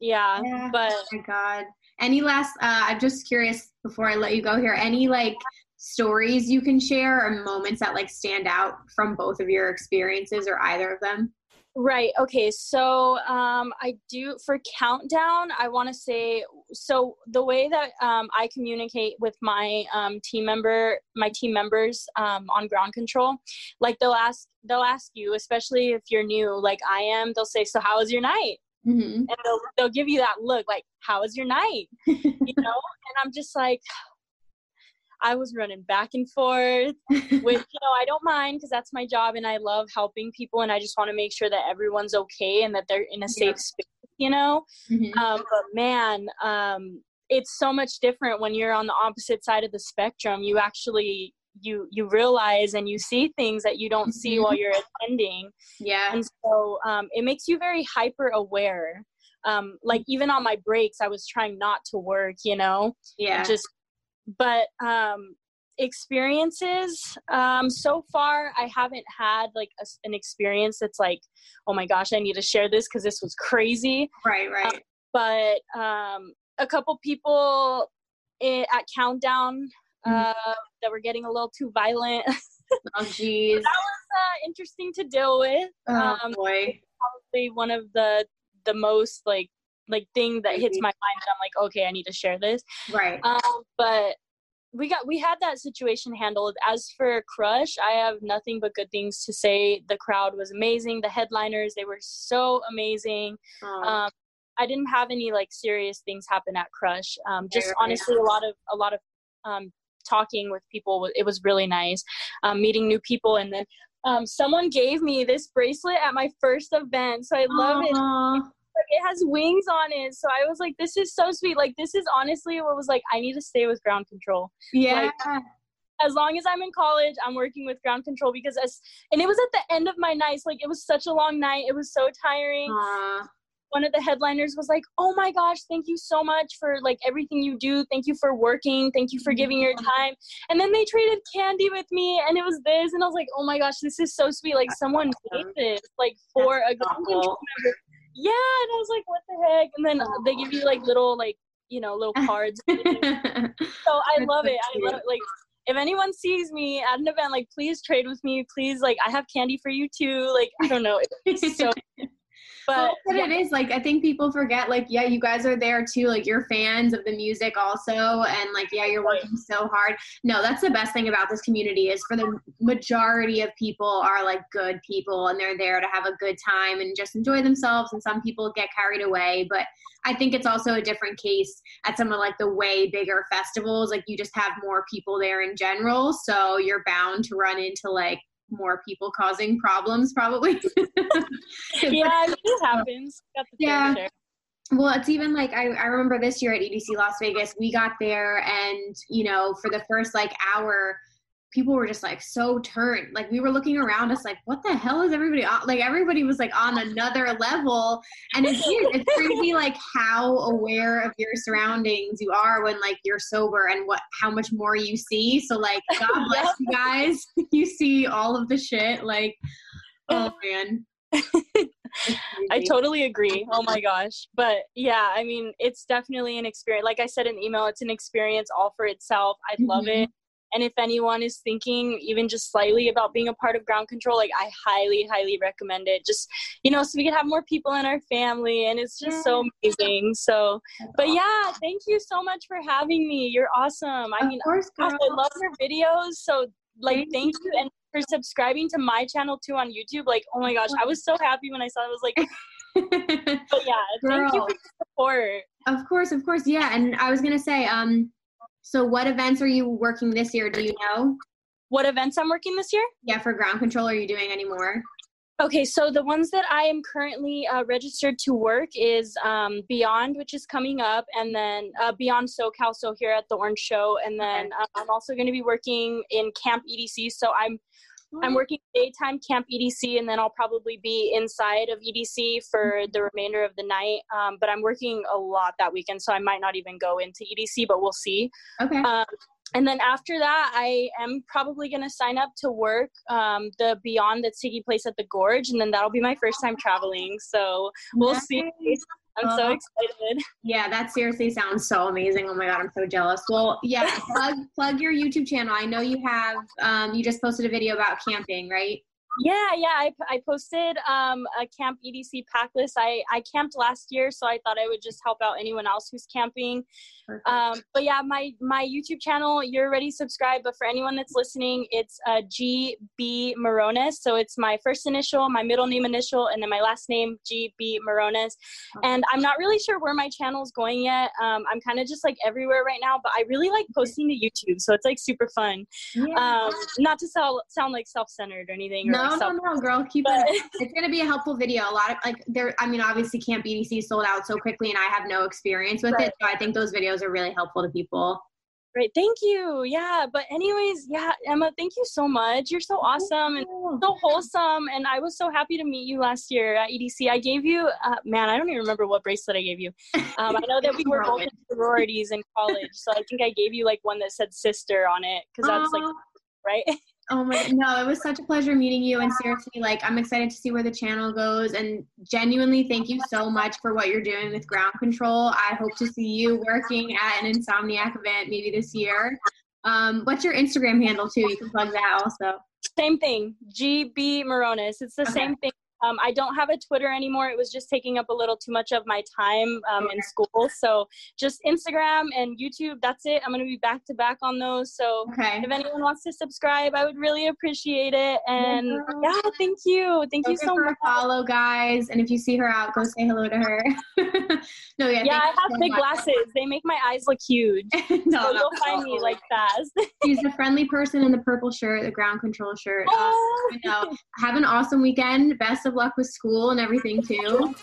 yeah. yeah. But oh my God. Any last uh I'm just curious before I let you go here, any like stories you can share or moments that like stand out from both of your experiences or either of them? Right. Okay. So um, I do for countdown. I want to say so the way that um, I communicate with my um, team member, my team members um, on ground control, like they'll ask they'll ask you, especially if you're new, like I am. They'll say, "So how was your night?" Mm-hmm. And they'll they'll give you that look, like, "How was your night?" <laughs> you know. And I'm just like, I was running back and forth, <laughs> which, you know, I don't mind because that's my job and I love helping people and I just want to make sure that everyone's okay and that they're in a safe yeah. space. you know. Mm-hmm. Um, but man, um, it's so much different when you're on the opposite side of the spectrum. You actually you you realize and you see things that you don't mm-hmm. see while you're attending. Yeah. And so um, it makes you very hyper aware. Um, like even on my breaks, I was trying not to work, you know. Yeah. Just, but um, experiences um so far i haven't had like a, an experience that's like oh my gosh i need to share this because this was crazy. Right right. um, but um a couple people in, at countdown mm-hmm. uh that were getting a little too violent. <laughs> Oh geez that was uh, interesting to deal with. Oh, um boy. probably one of the the most like like thing that hits my mind that I'm like, okay, I need to share this. Right. Um, but we got we had that situation handled. As for crush i have nothing but good things to say. The crowd was amazing. The headliners they were so amazing. Um, i didn't have any like serious things happen at crush. Um, just honestly a lot of a lot of um, talking with people it was really nice. Um, meeting new people and then um, someone gave me this bracelet at my first event so i love Aww. it like it has wings on it. So I was like, this is so sweet. Like this is honestly what was like, I need to stay with ground control. Yeah. Like, as long as I'm in college, I'm working with ground control because as and it was at the end of my nights. Like it was such a long night. It was so tiring. Aww. One of the headliners was like, "Oh my gosh, thank you so much for like everything you do. Thank you for working. Thank you for giving your mm-hmm. time." And then they traded candy with me, and it was this, and I was like, "Oh my gosh, this is so sweet! Like someone made this like for That's a ground control member." Yeah and i was like what the heck and then oh. they give you like little like you know little cards <laughs> so i love it i love it like if anyone sees me at an event like please trade with me please like i have candy for you too like i don't know it's so <laughs> but well, yeah. it is like I think people forget like yeah you guys are there too like you're fans of the music also and like yeah you're working so hard. No, that's the best thing about this community is for the majority of people are like good people and they're there to have a good time and just enjoy themselves and some people get carried away but I think it's also a different case at some of like the way bigger festivals like you just have more people there in general so you're bound to run into like more people causing problems probably. <laughs> Yeah it happens. Yeah. well it's even like I, I remember this year at edc las vegas we got there and you know for the first like hour people were just like so turned. Like we were looking around us like, what the hell is everybody on? Like everybody was like on another level. And it's weird. It's crazy like how aware of your surroundings you are when like you're sober and what how much more you see. So like <laughs> God bless you guys. <laughs> you see all of the shit. Like, oh man. <laughs> I totally agree. Oh my gosh. But yeah, I mean, it's definitely an experience. Like I said in the email, it's an experience all for itself. I love mm-hmm. it. And if anyone is thinking even just slightly about being a part of ground control, like I highly, highly recommend it. Just, you know, so we could have more people in our family and it's just so amazing. So, but yeah, thank you so much for having me. You're awesome. I mean, course, I love your videos. So, like, thank, you. And for subscribing to my channel too on YouTube. Like, oh my gosh, I was so happy when I saw it. I was like, <laughs> but yeah, Girl. thank you for your support. Of course, of course. Yeah. And I was going to say, um, so what events are you working this year? Do you know? What events I'm working this year? Yeah, for ground control, are you doing any more? Okay, so the ones that I am currently uh, registered to work is um, Beyond, which is coming up, and then uh, Beyond SoCal, so here at the Orange Show, and then uh, I'm also going to be working in Camp EDC. So I'm I'm working daytime camp EDC, and then I'll probably be inside of EDC for the remainder of the night. Um, but I'm working a lot that weekend, so I might not even go into EDC, but we'll see. Okay. Um, and then after that, I am probably going to sign up to work um, the Beyond that's taking place at the Gorge, and then that'll be my first time traveling. So we'll nice. see. I'm uh, so excited. Yeah, that seriously sounds so amazing. Oh my god, I'm so jealous. Well, yeah, <laughs> plug plug your YouTube channel. I know you have um you just posted a video about camping, right? Yeah, yeah. I, I posted um, a camp EDC pack list. I, I camped last year, so I thought I would just help out anyone else who's camping. Um, but yeah, my my YouTube channel, you're already subscribed. But for anyone that's listening, it's uh, GB Morones. So it's my first initial, my middle name initial, and then my last name GB Morones. And I'm not really sure where my channel is going yet. Um, I'm kind of just like everywhere right now, but I really like posting to YouTube, so it's like super fun. Yeah. Um, not to sound sound like self centered or anything. Or, No, no, no, girl, keep but, it. It's gonna be a helpful video. A lot of like there. I mean, obviously, Camp EDC sold out so quickly, and I have no experience with right. it. So I think those videos are really helpful to people. Great. Thank you. Yeah. But anyways, yeah, Emma, thank you so much. You're so awesome and so wholesome. And I was so happy to meet you last year at EDC. I gave you, uh, man, I don't even remember what bracelet I gave you. Um, I know that we <laughs> were both in sororities in college. So I think I gave you like one that said sister on it because that's like, right? <laughs> Oh my no, it was such a pleasure meeting you and seriously like I'm excited to see where the channel goes and genuinely thank you so much for what you're doing with ground control. I hope to see you working at an insomniac event maybe this year. Um, what's your Instagram handle too? You can plug that also. Same thing, GB Morones. It's the okay. same thing um, I don't have a Twitter anymore. It was just taking up a little too much of my time um, in school. So just Instagram and YouTube. That's it. I'm going to be back to back on those. So okay. if anyone wants to subscribe, I would really appreciate it. And yeah, thank you. Thank you so much. Follow guys, and if you see her out, go say hello to her. <laughs> no, yeah. Yeah, I have so big much. glasses. They make my eyes look huge. <laughs> no, so you'll find me like fast. <laughs> She's the friendly person in the purple shirt, the ground control shirt. Oh. Uh, know. Have an awesome weekend. Best of of luck with school and everything too.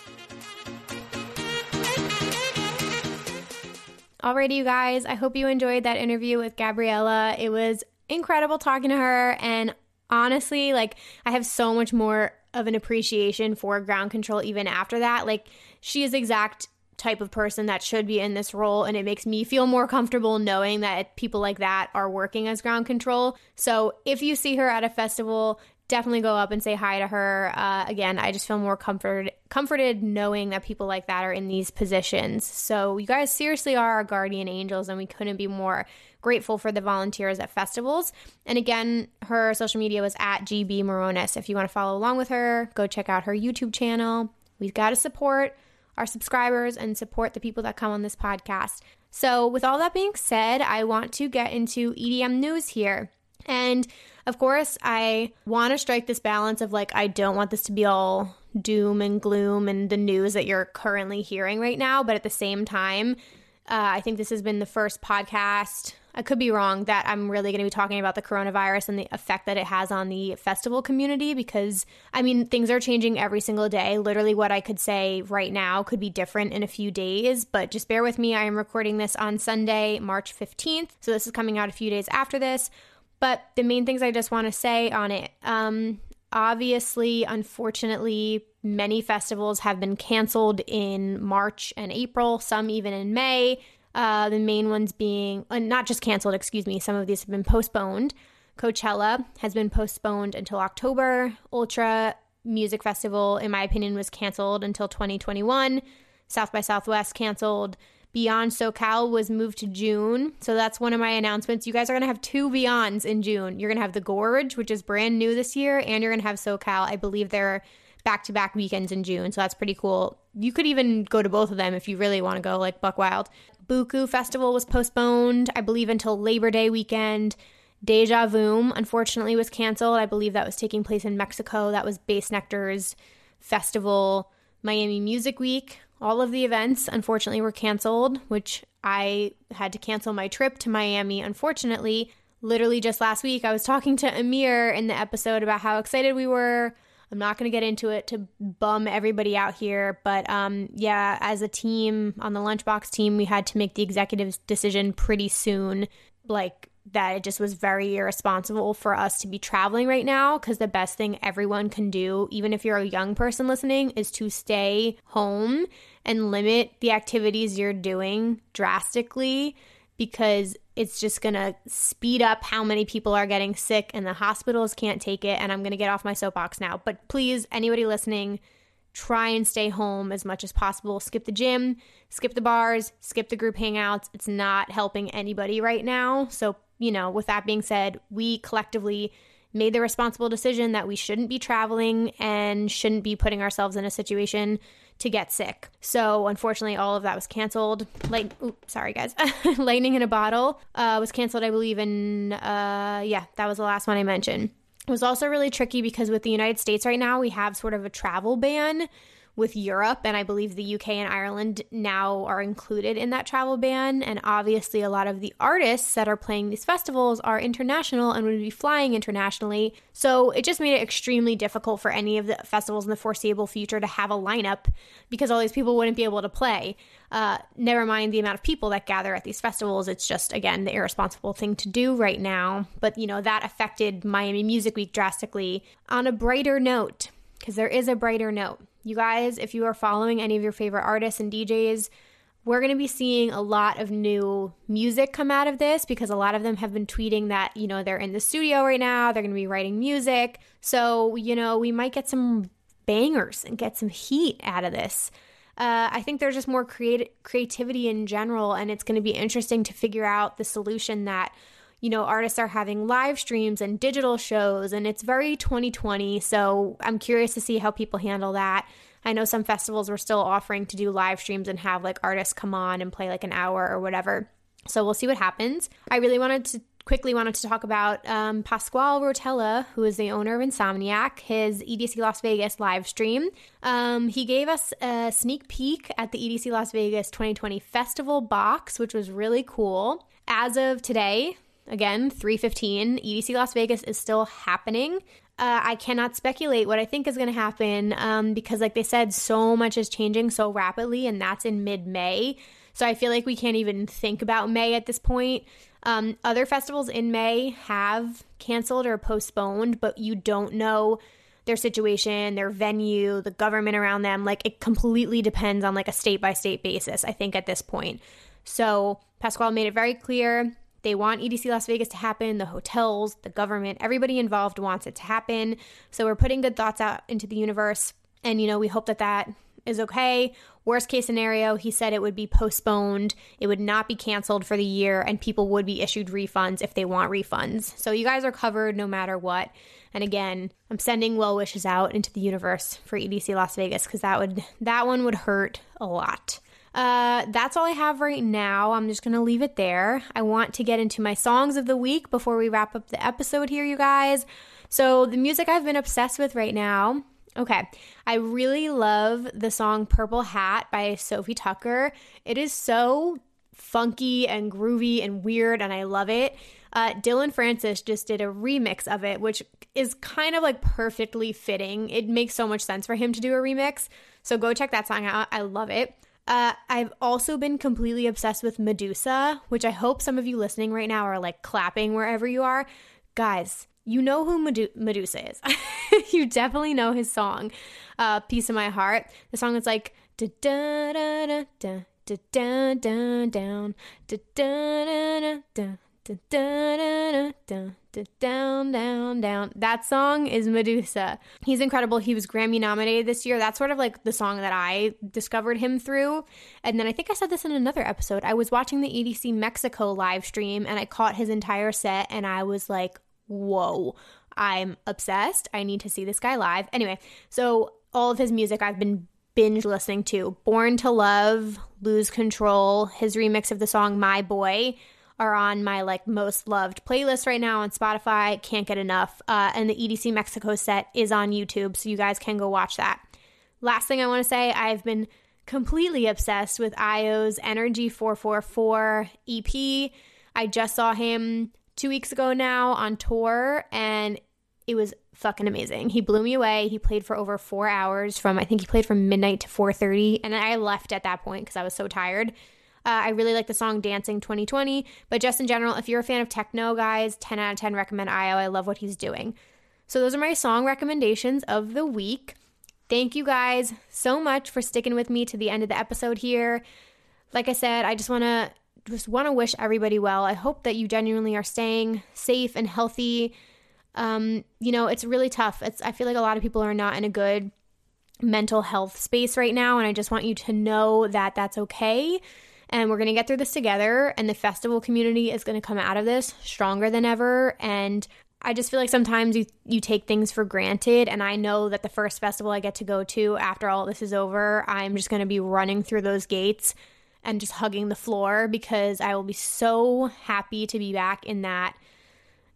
Alrighty, you guys. I hope you enjoyed that interview with Gabriella. It was incredible talking to her. And honestly, like, I have so much more of an appreciation for ground control even after that. Like, she is exact type of person that should be in this role and it makes me feel more comfortable knowing that people like that are working as ground control. So, if you see her at a festival, definitely go up and say hi to her. Uh, again, I just feel more comforted comforted knowing that people like that are in these positions. So you guys seriously are our guardian angels, and we couldn't be more grateful for the volunteers at festivals. And again, her social media was at GB Morones. If you want to follow along with her, go check out her YouTube channel. We've got to support our subscribers and support the people that come on this podcast. So, with all that being said, I want to get into EDM news here. And of course, I want to strike this balance of like, I don't want this to be all doom and gloom and the news that you're currently hearing right now. But at the same time, uh, I think this has been the first podcast. I could be wrong that I'm really going to be talking about the coronavirus and the effect that it has on the festival community because, I mean, things are changing every single day. Literally, what I could say right now could be different in a few days, but just bear with me. I am recording this on Sunday, March 15th. So this is coming out a few days after this. But the main things I just want to say on it um, obviously, unfortunately, many festivals have been canceled in March and April, some even in May. Uh, the main ones being, uh, not just canceled, excuse me, some of these have been postponed. Coachella has been postponed until October. Ultra Music Festival, in my opinion, was canceled until 2021. South by Southwest canceled. Beyond SoCal was moved to June. So that's one of my announcements. You guys are going to have two Beyonds in June. You're going to have the Gorge, which is brand new this year, and you're going to have SoCal. I believe they're back to back weekends in June. So that's pretty cool. You could even go to both of them if you really want to go, like Buck Wild. Buku Festival was postponed, I believe, until Labor Day weekend. Deja Vu, unfortunately, was canceled. I believe that was taking place in Mexico. That was Bassnectar's festival. Miami Music Week all of the events, unfortunately, were canceled, which I had to cancel my trip to Miami, unfortunately. Literally just last week, I was talking to Amir in the episode about how excited we were. I'm not going to get into it to bum everybody out here, but um, yeah, as a team on the Lunchbox team, we had to make the executive decision pretty soon. Like, that it just was very irresponsible for us to be traveling right now because the best thing everyone can do, even if you're a young person listening, is to stay home and limit the activities you're doing drastically because it's just to speed up how many people are getting sick and the hospitals can't take it. And I'm to get off my soapbox now. But please, anybody listening, try and stay home as much as possible. Skip the gym, skip the bars, skip the group hangouts. It's not helping anybody right now. So you know, with that being said, we collectively made the responsible decision that we shouldn't be traveling and shouldn't be putting ourselves in a situation to get sick. So unfortunately, all of that was canceled. Like, oops, sorry guys, <laughs> lightning in a bottle uh, was canceled. I believe in uh, yeah, that was the last one I mentioned. It was also really tricky because with the United States right now, we have sort of a travel ban with Europe, and I believe the UK and Ireland now are included in that travel ban. And obviously, a lot of the artists that are playing these festivals are international and would be flying internationally. So it just made it extremely difficult for any of the festivals in the foreseeable future to have a lineup because all these people wouldn't be able to play. Uh, never mind the amount of people that gather at these festivals. It's just, again, the irresponsible thing to do right now. But, you know, that affected Miami Music Week drastically. On a brighter note, because there is a brighter note. You guys, if you are following any of your favorite artists and DJs, we're going to be seeing a lot of new music come out of this because a lot of them have been tweeting that, you know, they're in the studio right now, they're going to be writing music. So, you know, we might get some bangers and get some heat out of this. Uh, I think there's just more creati- creativity in general, and it's going to be interesting to figure out the solution that you know, artists are having live streams and digital shows, and it's very 2020. So I'm curious to see how people handle that. I know some festivals were still offering to do live streams and have like artists come on and play like an hour or whatever. So we'll see what happens. I really wanted to quickly wanted to talk about um, Pasquale Rotella, who is the owner of Insomniac, his EDC Las Vegas live stream. Um, he gave us a sneak peek at the EDC Las Vegas 2020 festival box, which was really cool. As of today, Again, 315. EDC Las Vegas is still happening. Uh, I cannot speculate what I think is going to happen um, because, like they said, so much is changing so rapidly, and that's in mid May. So I feel like we can't even think about May at this point. Um, other festivals in May have canceled or postponed, but you don't know their situation, their venue, the government around them. Like it completely depends on like a state by state basis, I think, at this point. So Pasquale made it very clear they want EDC Las Vegas to happen, the hotels, the government, everybody involved wants it to happen. So we're putting good thoughts out into the universe. And, you know, we hope that that is okay. Worst case scenario, he said it would be postponed, it would not be canceled for the year, and people would be issued refunds if they want refunds. So you guys are covered no matter what. And again, I'm sending well wishes out into the universe for EDC Las Vegas because that would that one would hurt a lot. Uh, that's all I have right now. I'm just going to leave it there. I want to get into my songs of the week before we wrap up the episode here, you guys. So, the music I've been obsessed with right now. Okay, I really love the song Purple Hat by Sofi Tukker. It is so funky and groovy and weird, and I love it. Uh, Dillon Francis just did a remix of it, which is kind of like perfectly fitting. It makes so much sense for him to do a remix. So go check that song out. I love it. Uh, I've also been completely obsessed with Meduza, which I hope some of you listening right now are like clapping wherever you are. Guys, you know who Medu- Meduza is. you definitely know his song, uh, Piece of My Heart. The song is like da da da da da da da da down da da da da da da da da down, down, down. That song is Meduza. He's incredible. He was Grammy nominated this year. That's sort of like the song that I discovered him through. And then I think I said this in another episode. I was watching the EDC Mexico live stream and I caught his entire set and I was like, whoa, I'm obsessed. I need to see this guy live. Anyway, so all of his music I've been binge listening to Born to Love, Lose Control, his remix of the song My Boy are on my like most loved playlist right now on Spotify. Can't get enough. Uh, and the EDC Mexico set is on YouTube, so you guys can go watch that. Last thing I want to say, I've been completely obsessed with IO's Energy 444 EP. I just saw him two weeks ago now on tour, and it was fucking amazing. He blew me away. He played for over four hours from I think he played from midnight to 4:30, and I left at that point because I was so tired. Uh, I really like the song Dancing 2020. But just in general, if you're a fan of techno, guys, 10 out of 10 recommend IO. I love what he's doing. So those are my song recommendations of the week. Thank you guys so much for sticking with me to the end of the episode here. Like I said, I just want to just want to wish everybody well. I hope that you genuinely are staying safe and healthy. Um, you know, it's really tough. It's I feel like a lot of people are not in a good mental health space right now and I just want you to know that that's okay and we're going to get through this together and the festival community is going to come out of this stronger than ever and I just feel like sometimes you you take things for granted and I know that the first festival I get to go to after all this is over, I'm just going to be running through those gates and just hugging the floor because I will be so happy to be back in that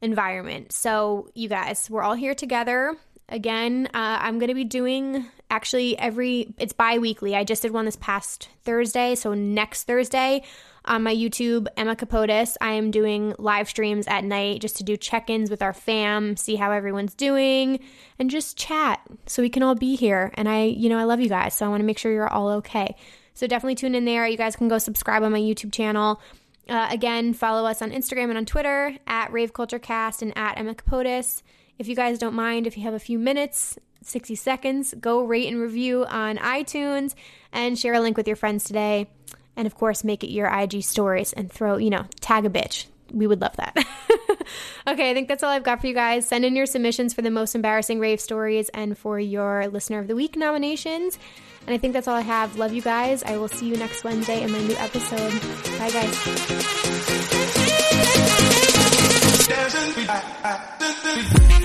environment. So, you guys, we're all here together. Again, uh, I'm going to be doing actually every, it's bi weekly. I just did one this past Thursday. So next Thursday on my YouTube, Emma Kapotes, I am doing live streams at night just to do check ins with our fam, see how everyone's doing, and just chat so we can all be here. And I, you know, I love you guys. So I want to make sure you're all okay. So definitely tune in there. You guys can go subscribe on my YouTube channel. Uh, again, follow us on Instagram and on Twitter at Rave Culture Cast and at Emma Kapotes. If you guys don't mind, if you have a few minutes, 60 seconds, go rate and review on iTunes and share a link with your friends today. And of course, make it your IG stories and throw, you know, tag a bitch. We would love that. <laughs> okay, I think that's all I've got for you guys. Send in your submissions for the most embarrassing rave stories and for your Listener of the Week nominations. And I think that's all I have. Love you guys. I will see you next Wednesday in my new episode. Bye, guys.